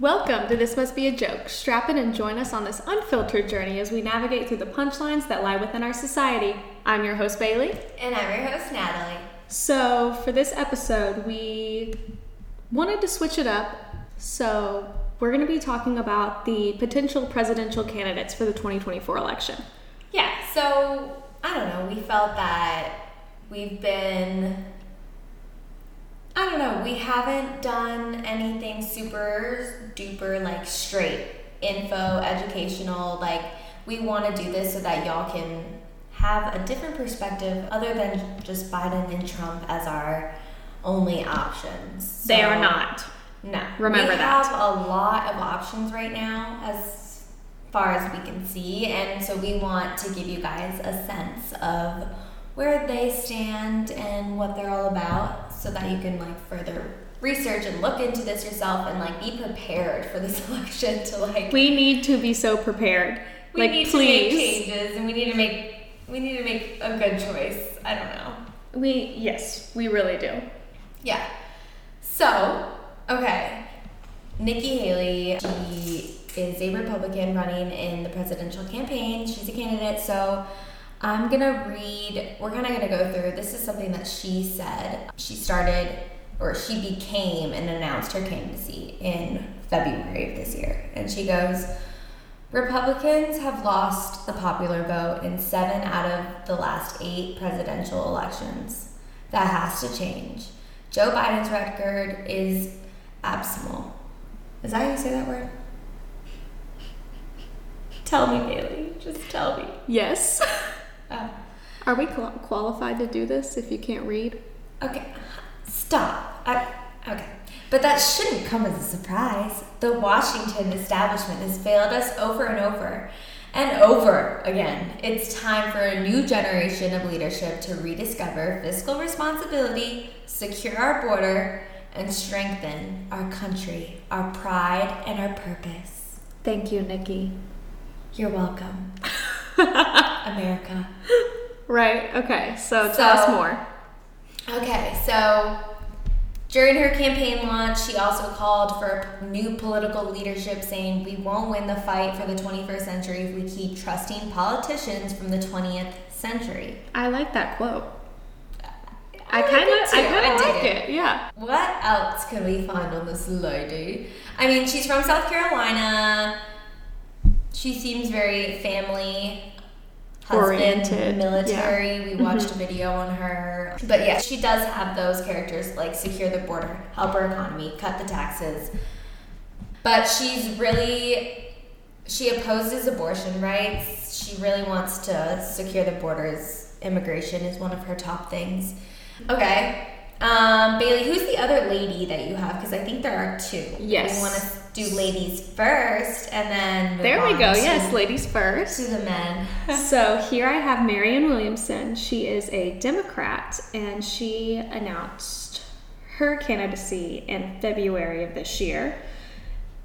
Welcome to This Must Be a Joke. Strap in and join us on this unfiltered journey as we navigate through the punchlines that lie within our society. I'm your host, Bailey. And I'm your host, Natalie. So, for this episode, we wanted to switch it up. So, we're going to be talking about the potential presidential candidates for the 2024 election. Yeah, so I don't know, we felt that we've been I don't know, we haven't done anything super duper like straight info, educational, like we want to do this so that y'all can have a different perspective other than just Biden and Trump as our only options. They are not. No. Remember we that. have a lot of options right now as far as we can see, and so we want to give you guys a sense of where they stand and what they're all about so that you can like further research and look into this yourself and like be prepared for this election to like We need to be so prepared. we like, need please. to make changes and we need to make we need to make a good choice. I don't know. We, yes, we really do. Yeah. So, okay. Nikki Haley, she is a Republican running in the presidential campaign. She's a candidate, so I'm gonna read, we're kind of gonna go through. This is something that she said. She started, or she became and announced her candidacy in February of this year. And she goes, Republicans have lost the popular vote in seven out of the last eight presidential elections. That has to change. Joe Biden's record is abysmal. Is that how you say that word? Tell me, Bailey. Just tell me. Yes. Oh, Are we qual- qualified to do this if you can't read? okay. Stop. I, okay. But that shouldn't come as a surprise. The Washington establishment has failed us over and over and over again. It's time for a new generation of leadership to rediscover fiscal responsibility, secure our border, and strengthen our country, our pride, and our purpose. Thank you, Nikki. You're welcome, America. Right, okay, so, So- tell us more. Okay, so during her campaign launch, she also called for new political leadership, saying, We won't win the fight for the 21st century if we keep trusting politicians from the 20th century. I like that quote. I kind of. I kind of like it. it. Yeah. What else can we find on this lady? I mean, she's from South Carolina. She seems very family husband, Oriented, military. We mm-hmm. watched a video on her. But yeah, she does have those characters like secure the border, help our economy, cut the taxes. But she's really she opposes abortion rights. She really wants to secure the borders. Immigration is one of her top things. Okay. Um, Bailey, who's the other lady that you have? Because I think there are two. Yes. We want to do ladies first and then There we go. Yes, ladies first. To the men. so here I have Marianne Williamson. She is a Democrat and she announced her candidacy in February of this year.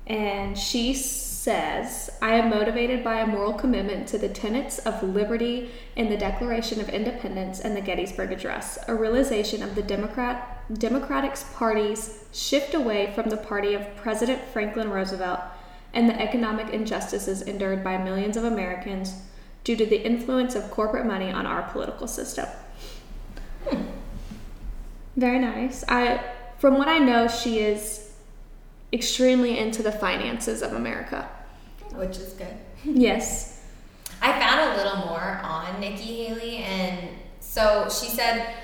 And she says, I am motivated by a moral commitment to the tenets of liberty in the Declaration of Independence and the Gettysburg Address, a realization of the Democrat Democratic Party's shift away from the party of President Franklin Roosevelt and the economic injustices endured by millions of Americans due to the influence of corporate money on our political system. Hmm. Very nice. I from what I know, she is extremely into the finances of America. Which is good. Yes. I found a little more on Nikki Haley, and so she said,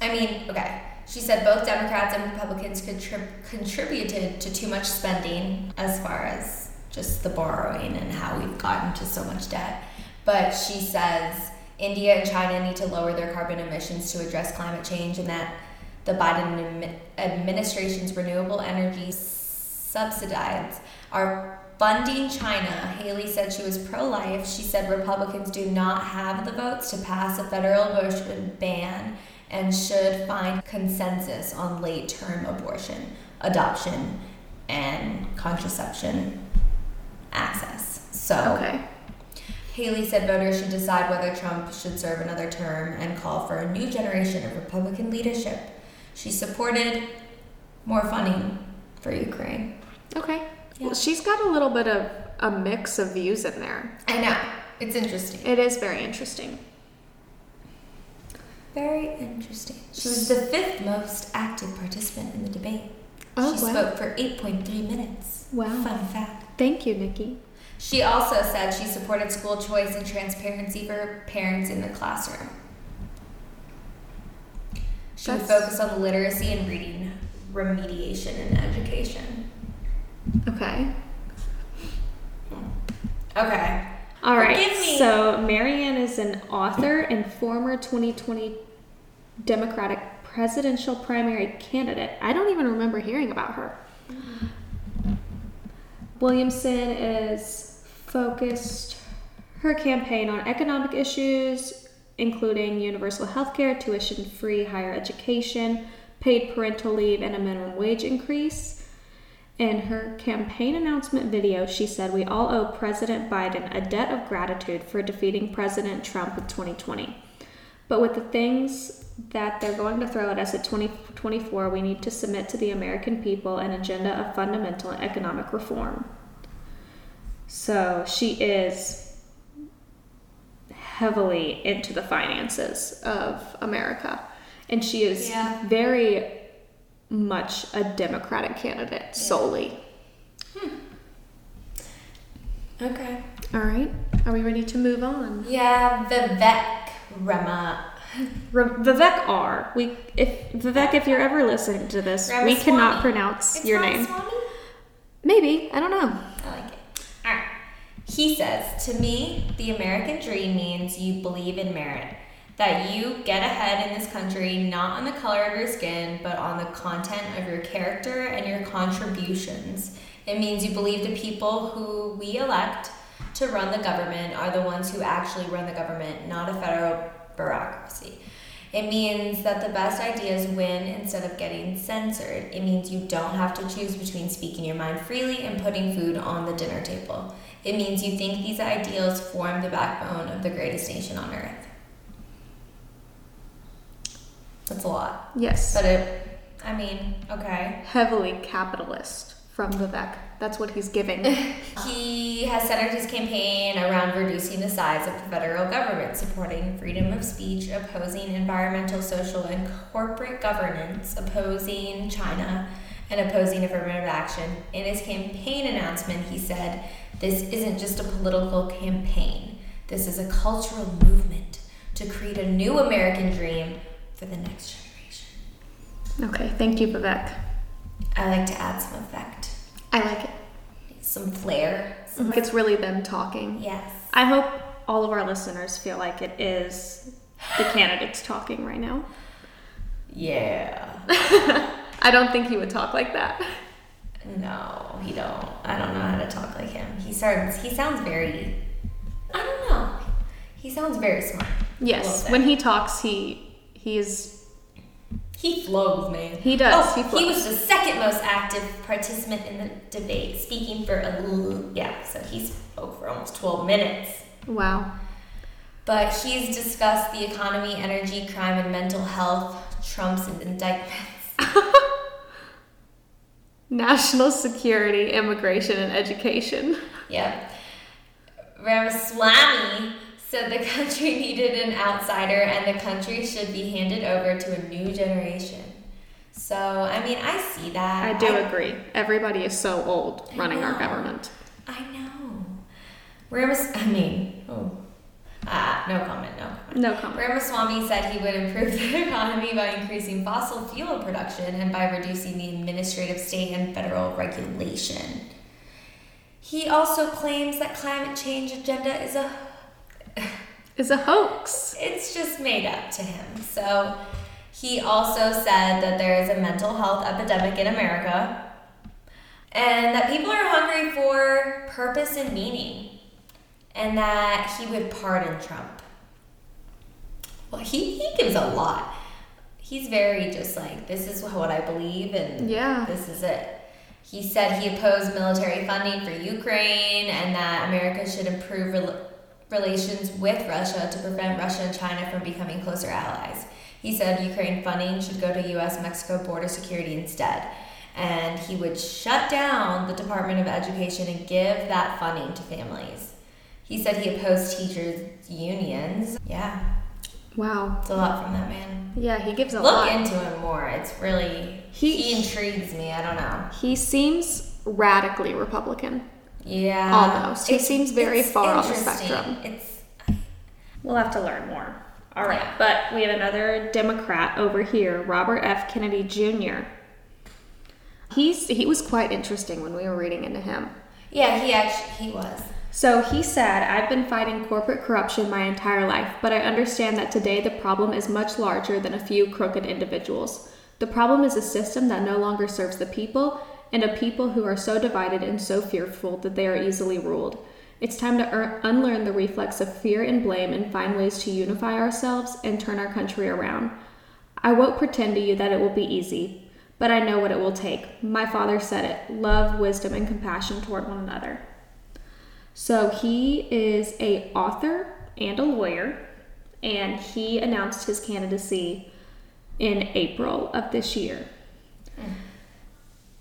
I mean, okay, she said both Democrats and Republicans contrib- contributed to too much spending as far as just the borrowing and how we've gotten to so much debt. But she says India and China need to lower their carbon emissions to address climate change, and that the Biden administration's renewable energy subsidies are funding China. Haley said she was pro life. She said Republicans do not have the votes to pass a federal abortion ban and should find consensus on late term abortion, adoption, and contraception access. So, Okay. Haley said voters should decide whether Trump should serve another term and call for a new generation of Republican leadership. She supported more funding for Ukraine. Okay. Yeah. Well, she's got a little bit of a mix of views in there. I know. It's interesting. It is very interesting. Very interesting. She was the fifth most active participant in the debate. Oh, she wow. spoke for 8.3 minutes. Wow. Fun fact. Thank you, Nikki. She also said she supported school choice and transparency for parents in the classroom. She would That's- focus on literacy and reading remediation and education. Okay. Okay. All right. So Marianne is an author and former 2020 Democratic presidential primary candidate. I don't even remember hearing about her. Williamson is focused her campaign on economic issues, including universal health care, tuition free higher education, paid parental leave, and a minimum wage increase. In her campaign announcement video, she said, We all owe President Biden a debt of gratitude for defeating President Trump in 2020. But with the things that they're going to throw at us at 2024, we need to submit to the American people an agenda of fundamental economic reform. So she is heavily into the finances of America. And she is Yeah. very much a Democratic candidate solely. Hmm. Okay. All right. Are we ready to move on? Yeah, Vivek Rama. Vivek R. We, if Vivek, if you're ever listening to this, we cannot pronounce It's your name. Ramaswamy? Maybe I don't know. I like it. All right. He says, To me, the American dream means you believe in merit. That you get ahead in this country not on the color of your skin, but on the content of your character and your contributions. It means you believe the people who we elect to run the government are the ones who actually run the government, not a federal bureaucracy. It means that the best ideas win instead of getting censored. It means you don't have to choose between speaking your mind freely and putting food on the dinner table. It means you think these ideals form the backbone of the greatest nation on earth. That's a lot. Yes. But it, I mean, okay. Heavily capitalist from Vivek. That's what he's giving. He has centered his campaign around reducing the size of the federal government, supporting freedom of speech, opposing environmental, social, and corporate governance, opposing China, and opposing affirmative action. In his campaign announcement, he said, This isn't just a political campaign, this is a cultural movement to create a new American dream for the next generation. okay. Thank you, Vivek. I like to add some effect, I like it. some flair. Some, It's really them talking. yes. I hope all of our listeners feel like it is the candidates talking right now. Yeah. I don't think he would talk like that. No, he don't. I don't know how to talk like him. He starts. He sounds very. I don't know. He sounds very smart. Yes, when he talks, he he is He flows, man. He does, Oh, he he, was the second most active participant in the debate, speaking for a yeah. So he spoke for almost twelve minutes. wow. But he's discussed the economy, energy, crime, and mental health. Trump's indictments. National security, immigration, and education. Yep. Ramaswamy said the country needed an outsider and the country should be handed over to a new generation. So, I mean, I see that. I do agree. Everybody is so old I running our government. I know. Ramas, I mean, oh. Ah, no comment, no comment. No comment. Ramaswamy said he would improve the economy by increasing fossil fuel production and by reducing the administrative state and federal regulation. He also claims that climate change agenda is a Is a hoax. it's just made up to him. So he also said that there is a mental health epidemic in America and that people are hungry for purpose and meaning and that he would pardon Trump. Well, he, he gives a lot. He's very just like, this is what I believe and Yeah. this is it. He said he opposed military funding for Ukraine and that America should improve relations with Russia to prevent Russia and China from becoming closer allies. He said Ukraine funding should go to U.S. Mexico border security instead. and he would shut down the Department of Education and give that funding to families. He said he opposed teachers' unions. Yeah, Wow. it's a lot from that man. Yeah, he gives a Look lot. into him more. It's really He- he, intrigues me. I don't know. he seems radically Republican. Yeah, Almost. He It's- seems very far on the spectrum. It's We'll have to learn more. All right, Yeah. but we have another Democrat over here, Robert F. Kennedy Jr. He's he was quite interesting when we were reading into him. yeah. He actually he was. So he said, I've been fighting corporate corruption my entire life, but I understand that today the problem is much larger than a few crooked individuals. The problem is a system that no longer serves the people and a people who are so divided and so fearful that they are easily ruled. It's time to ear- unlearn the reflex of fear and blame and find ways to unify ourselves and turn our country around. I won't pretend to you that it will be easy, but I know what it will take. My father said it love, wisdom, and compassion toward one another. So he is a author and a lawyer, and he announced his candidacy in April of this year.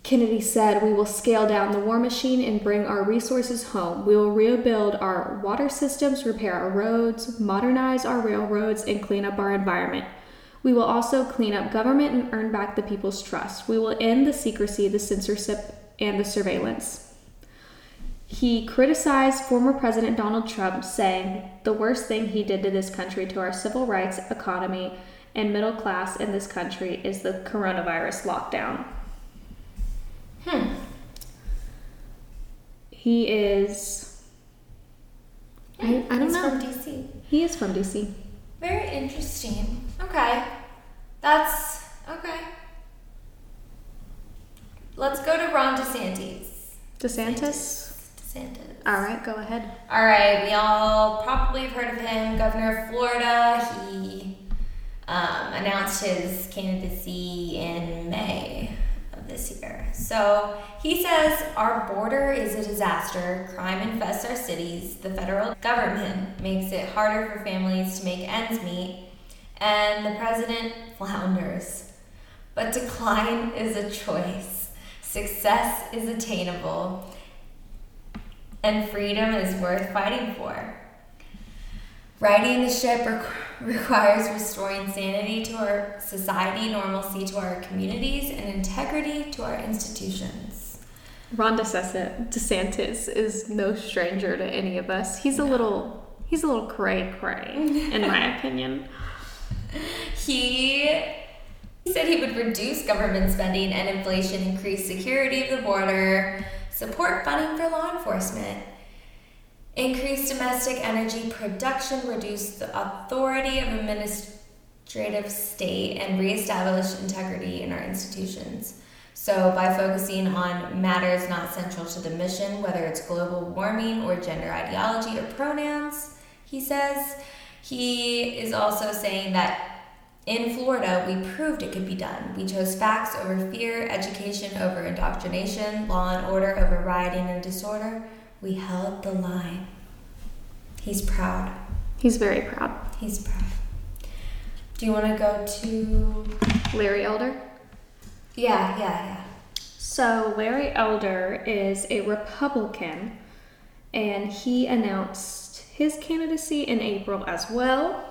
Kennedy said, We will scale down the war machine and bring our resources home. We will rebuild our water systems, repair our roads, modernize our railroads, and clean up our environment. We will also clean up government and earn back the people's trust. We will end the secrecy, the censorship, and the surveillance. He criticized former President Donald Trump, saying, The worst thing he did to this country, to our civil rights, economy, and middle class in this country is the coronavirus lockdown. Hmm. He is. I, I don't He's know. from DC. He is from DC. Very interesting. Okay. That's okay. Let's go to Ron DeSantis. DeSantis? DeSantis. All right, go ahead. All right, we all probably have heard of him, governor of Florida. He um, announced his candidacy in May this year. So he says our border is a disaster. Crime infests our cities. The federal government makes it harder for families to make ends meet. And the president flounders. But decline is a choice. Success is attainable and freedom is worth fighting for. Riding the ship requ- requires restoring sanity to our society, normalcy to our communities, and integrity to our institutions. Ron DeSantis, DeSantis is no stranger to any of us. He's a little. He's a little cray cray, in my opinion. He he said he would reduce government spending and inflation, increase security of the border, support funding for law enforcement, increase domestic energy production, reduce the authority of administrative state, and reestablish integrity in our institutions. So, by focusing on matters not central to the mission, whether it's global warming or gender ideology or pronouns, he says, he is also saying that in Florida, we proved it could be done. We chose facts over fear, education over indoctrination, law and order over rioting and disorder. We held the line. He's proud. He's very proud. He's proud. Do you want to go to. Larry Elder. Yeah, yeah, yeah. So, Larry Elder is a Republican, and he announced his candidacy in April as well.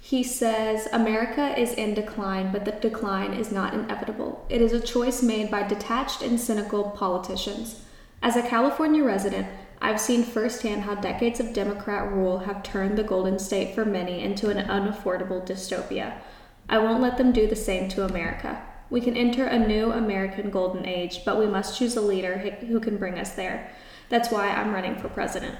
He says America is in decline, but the decline is not inevitable. It is a choice made by detached and cynical politicians. As a California resident, I've seen firsthand how decades of Democrat rule have turned the Golden State for many into an unaffordable dystopia. I won't let them do the same to America. We can enter a new American golden age, but we must choose a leader who- can bring us there. That's why I'm running for president.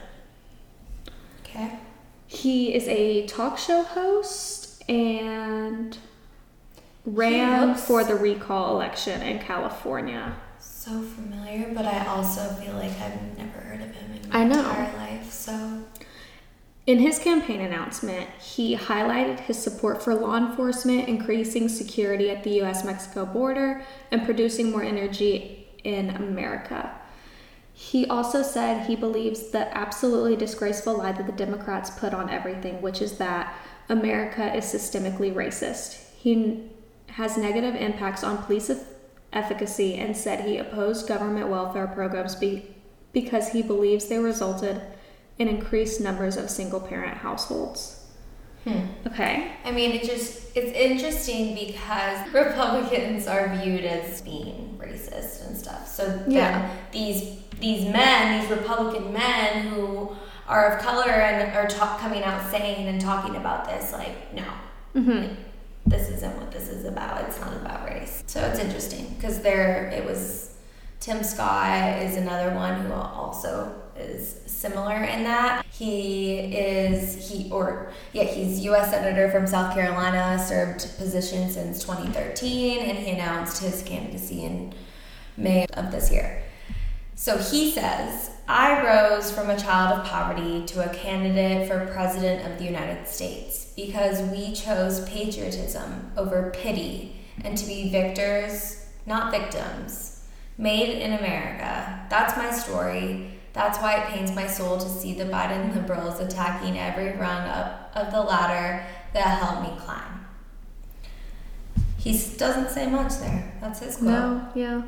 Okay. He is a talk show host and ran for the recall election in California. So familiar, but I also feel like I've never heard of him in my I know. entire life. So, In his campaign announcement, he highlighted his support for law enforcement, increasing security at the US Mexico border, and producing more energy in America. He also said he believes the absolutely disgraceful lie that the Democrats put on everything, which is that America is systemically racist. He has negative impacts on police efficacy and said he opposed government welfare programs be, because he believes they resulted in increased numbers of single parent households. Hmm. Okay. I mean, it just it's interesting because Republicans are viewed as being racist and stuff. So Yeah. these these men, these Republican men who are of color and are talk, coming out saying and talking about this, like, no, Mm-hmm. This isn't what this is about. It's not about race. So it's interesting because there it was Tim Scott is another one who also is similar in that he is he or yeah he's U.S. senator from South Carolina served position since 2013 and he announced his candidacy in May of this year. So he says, I rose from a child of poverty to a candidate for President of the United States because we chose patriotism over pity and to be victors, not victims. Made in America. That's my story. That's why it pains my soul to see the Biden liberals attacking every rung up of the ladder that helped me climb. He doesn't say much there. That's his quote. No, yeah.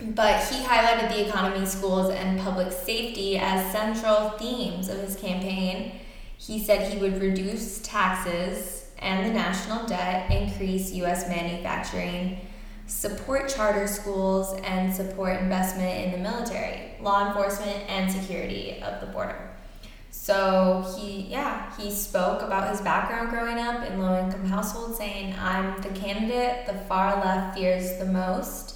But he highlighted the economy, schools, and public safety as central themes of his campaign. He said he would reduce taxes and the national debt, increase U.S. manufacturing, support charter schools, and support investment in the military, law enforcement, and security of the border. So he, yeah, he spoke about his background growing up in low income households, saying, I'm the candidate the far left fears the most.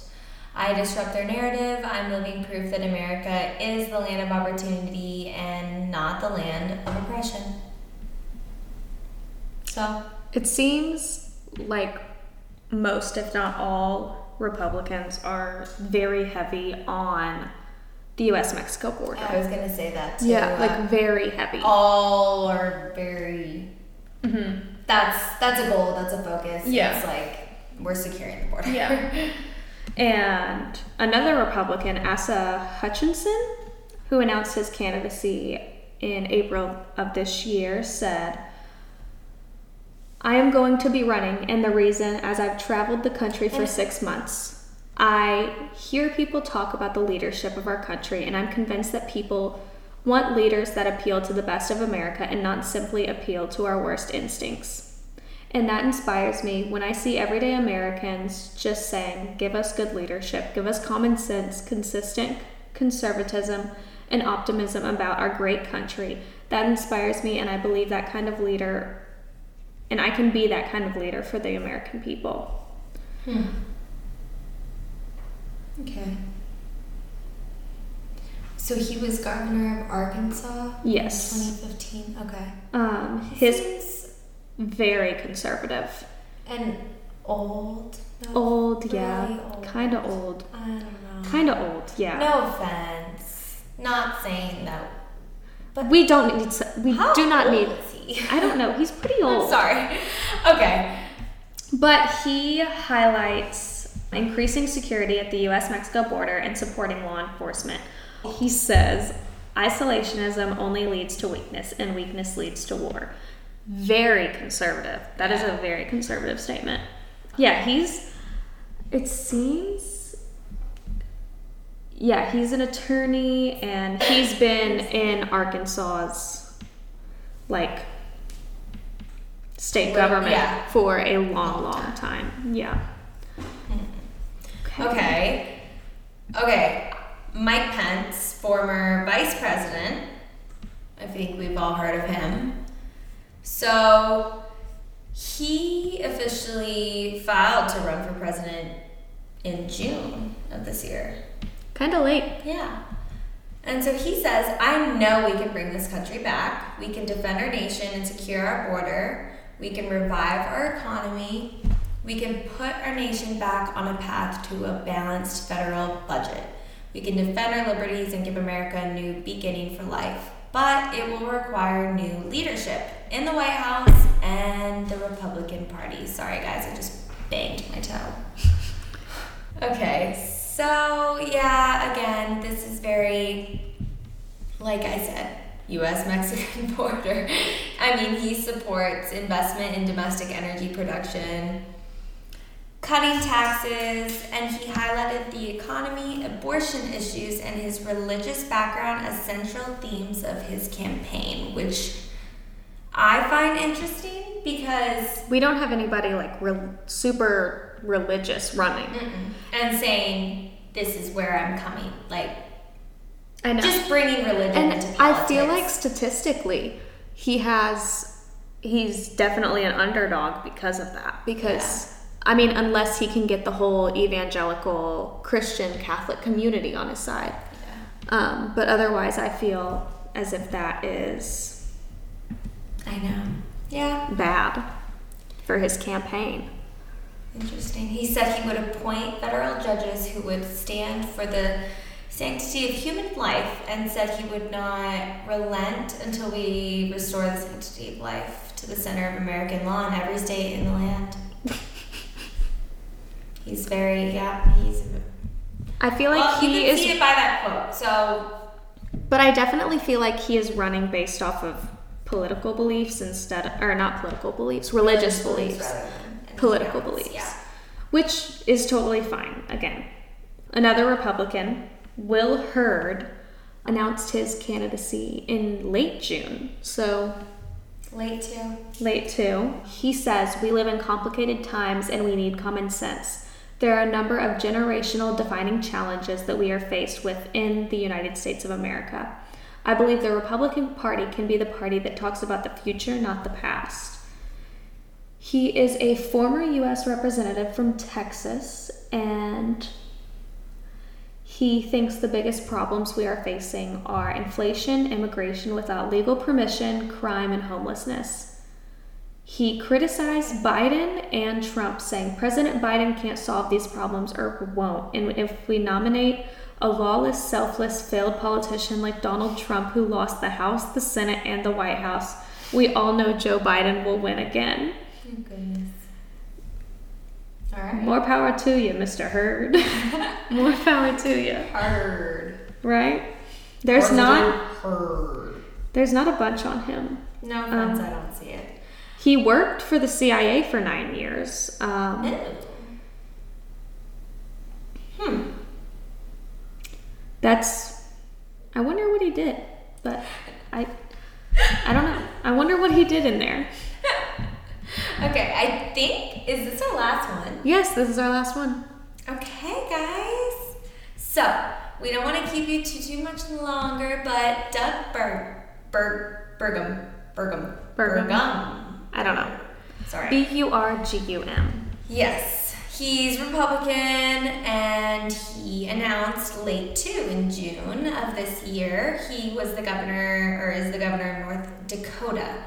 I disrupt their narrative. I'm living proof that America is the land of opportunity and not the land of oppression. So, It seems like most, if not all, Republicans are very heavy on the U.S. Mexico border. I was gonna say that too. yeah, Uh, like very heavy. all are very. hmm That's that's a goal. That's a focus. Yeah. It's like we're securing the border. Yeah. And another Republican, Asa Hutchinson, who announced his candidacy in April of this year, said, I am going to be running, and the reason, as I've traveled the country for six months, I hear people talk about the leadership of our country, and I'm convinced that people want leaders that appeal to the best of America and not simply appeal to our worst instincts. And that inspires me when I see everyday Americans just saying, give us good leadership, give us common sense, consistent conservatism, and optimism about our great country. That inspires me, and I believe that kind of leader, and I can be that kind of leader for the American people. Hmm. Okay. So he was governor of Arkansas Yes. 2015. Okay. Um, his very conservative. and old. Old, yeah. really. Kind of old. I don't know. Kind of old, yeah. No offense. Not saying that. But We don't need. to- We do not need. I don't know. He's pretty old. I'm sorry. Okay. But he highlights increasing security at the US Mexico border and supporting law enforcement. He says isolationism only leads to weakness, and weakness leads to war. Very conservative. That is a very conservative statement. Yeah, he's. It seems. Yeah, he's an attorney, and he's been in Arkansas's, like, state government yeah. for a long, long time. Yeah. Okay. Okay. Mike Pence, former vice president. I think we've all heard of him. So he officially filed to run for president in June of this year. Kind of late. Yeah. And so he says, I know we can bring this country back. We can defend our nation and secure our border. We can revive our economy. We can put our nation back on a path to a balanced federal budget. We can defend our liberties and give America a new beginning for life. But it will require new leadership in the White House and the Republican Party. Sorry, guys, I just banged my toe. Okay, so yeah, again, this is very, like I said, US Mexican border. I mean, he supports investment in domestic energy production. cutting taxes, and he highlighted the economy, abortion issues, and his religious background as central themes of his campaign, which I find interesting because. We don't have anybody like re- super religious running. Mm-mm. And saying, this is where I'm coming. Like, I know. just bringing religion and into politics. I feel like statistically, he has he's definitely an underdog because of that. Because I mean, unless he can get the whole evangelical Christian Catholic community on his side, Yeah. um, but otherwise, I feel as if that is I know. Yeah. bad for his campaign. Interesting. He said he would appoint federal judges who would stand for the sanctity of human life and said he would not relent until we restore the sanctity of life to the center of American law in every state in the land. he's very, yeah, he's. I feel like well, you he is see it by that quote. So, But I definitely feel like he is running based off of political beliefs instead, or not political beliefs, religious beliefs, than anything political else. beliefs, Yeah. which is totally fine. Again, another Republican, Will Hurd, announced his candidacy in late June. So Late too. late too. He says we live in complicated times and we need common sense. There are a number of generational defining challenges that we are faced with in the United States of America. I believe the Republican Party can be the party that talks about the future, not the past. He is a former U.S. representative from Texas, and he thinks the biggest problems we are facing are inflation, immigration without legal permission, crime, and homelessness. He criticized Biden and Trump, saying President Biden can't solve these problems or won't. And if we nominate a lawless, selfless, failed politician like Donald Trump, who lost the House, the Senate, and the White House, we all know Joe Biden will win again. Oh, goodness. All right. More power to you, Mr. Hurd. More power to you, Hard. right? There's not Hard. there's not a bunch on him. No offense, Um, I don't see it. He worked for the CIA for nine years. Um, Ew. Hmm. That's. I wonder what he did, but I. I don't know. I wonder what he did in there. Okay, I think is this our last one? Yes, this is our last one. Okay, guys. So we don't want to keep you too too much longer, but Doug Berg, Berg, Bergum, Bergum, Burgum. Burgum. I don't know. Sorry. B U R G U M. Yes, he's Republican and he announced late too in June of this year. He was the governor or is the governor of North Dakota.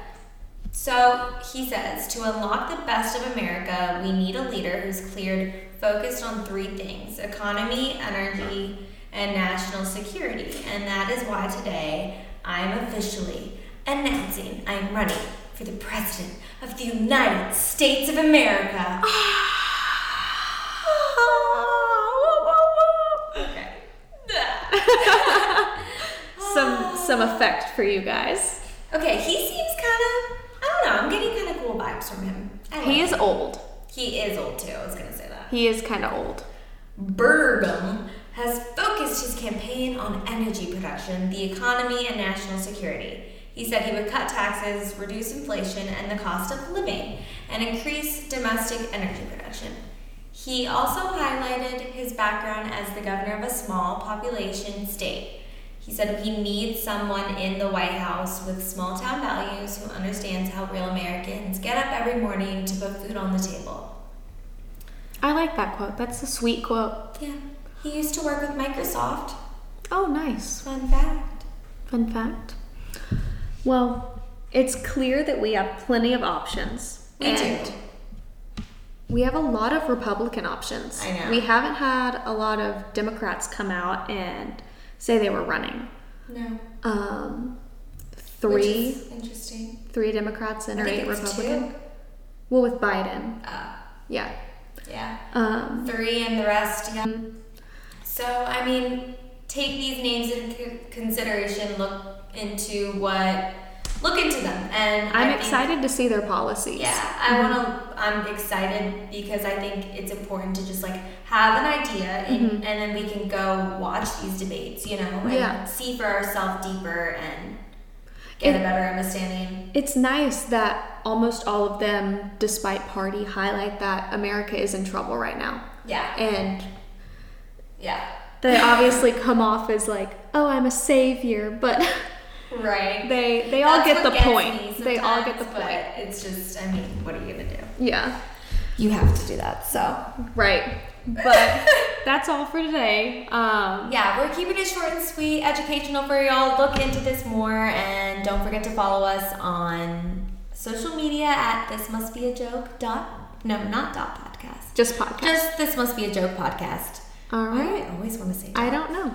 So he says to unlock the best of America, we need a leader who's cleared, focused on three things economy, energy, and national security. And that is why today I'm officially announcing I'm running for the President of the United States of America. Ah, Some effect for you guys. Okay, he seems kind of, I don't know, I'm getting kind of cool vibes from him. He know. is old. He is old too, I was gonna say that. He is kind of old. Burgum has focused his campaign on energy production, the economy, and national security. He said he would cut taxes, reduce inflation and the cost of living, and increase domestic energy production. He also highlighted his background as the governor of a small population state. He said we need someone in the White House with small town values who understands how real Americans get up every morning to put food on the table. I like that quote. That's a sweet quote. Yeah. He used to work with Microsoft. Oh, nice. Fun fact. Fun fact. Well, it's clear that we have plenty of options. We and do. We have a lot of Republican options. I know. We haven't had a lot of Democrats come out and say they were running. No. Um, three, interesting. three Democrats and eight it was Republican. Well, with Biden, Uh, yeah. yeah. Um, Three and the rest, yeah. So, I mean, take these names into consideration. Look into what look into them. And I'm think- excited to see their policies. Yeah, I want to. I'm excited because I think it's important to just like have an idea, and, and then we can go watch these debates, you know, and Mm-hmm. Yeah. see for ourselves deeper and get a better understanding. It's nice that almost all of them, despite party, highlight that America is in trouble right now. Yeah, And yeah, they obviously come off as like, oh, I'm a savior, but right. they they all get the point. They all get the point. It's just, I mean, what are you gonna do? Yeah, You have to do that. So right. But that's all for today. Um, yeah, we're keeping it short and sweet, educational for y'all. Look into this more, and don't forget to follow us on social media at this must be a joke dot no not dot podcast. just podcast. Just this must be a joke podcast. All right. I always want to say? I don't know.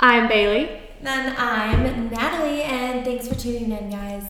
I'm Bailey. Then I'm Natalie, and thanks for tuning in, guys.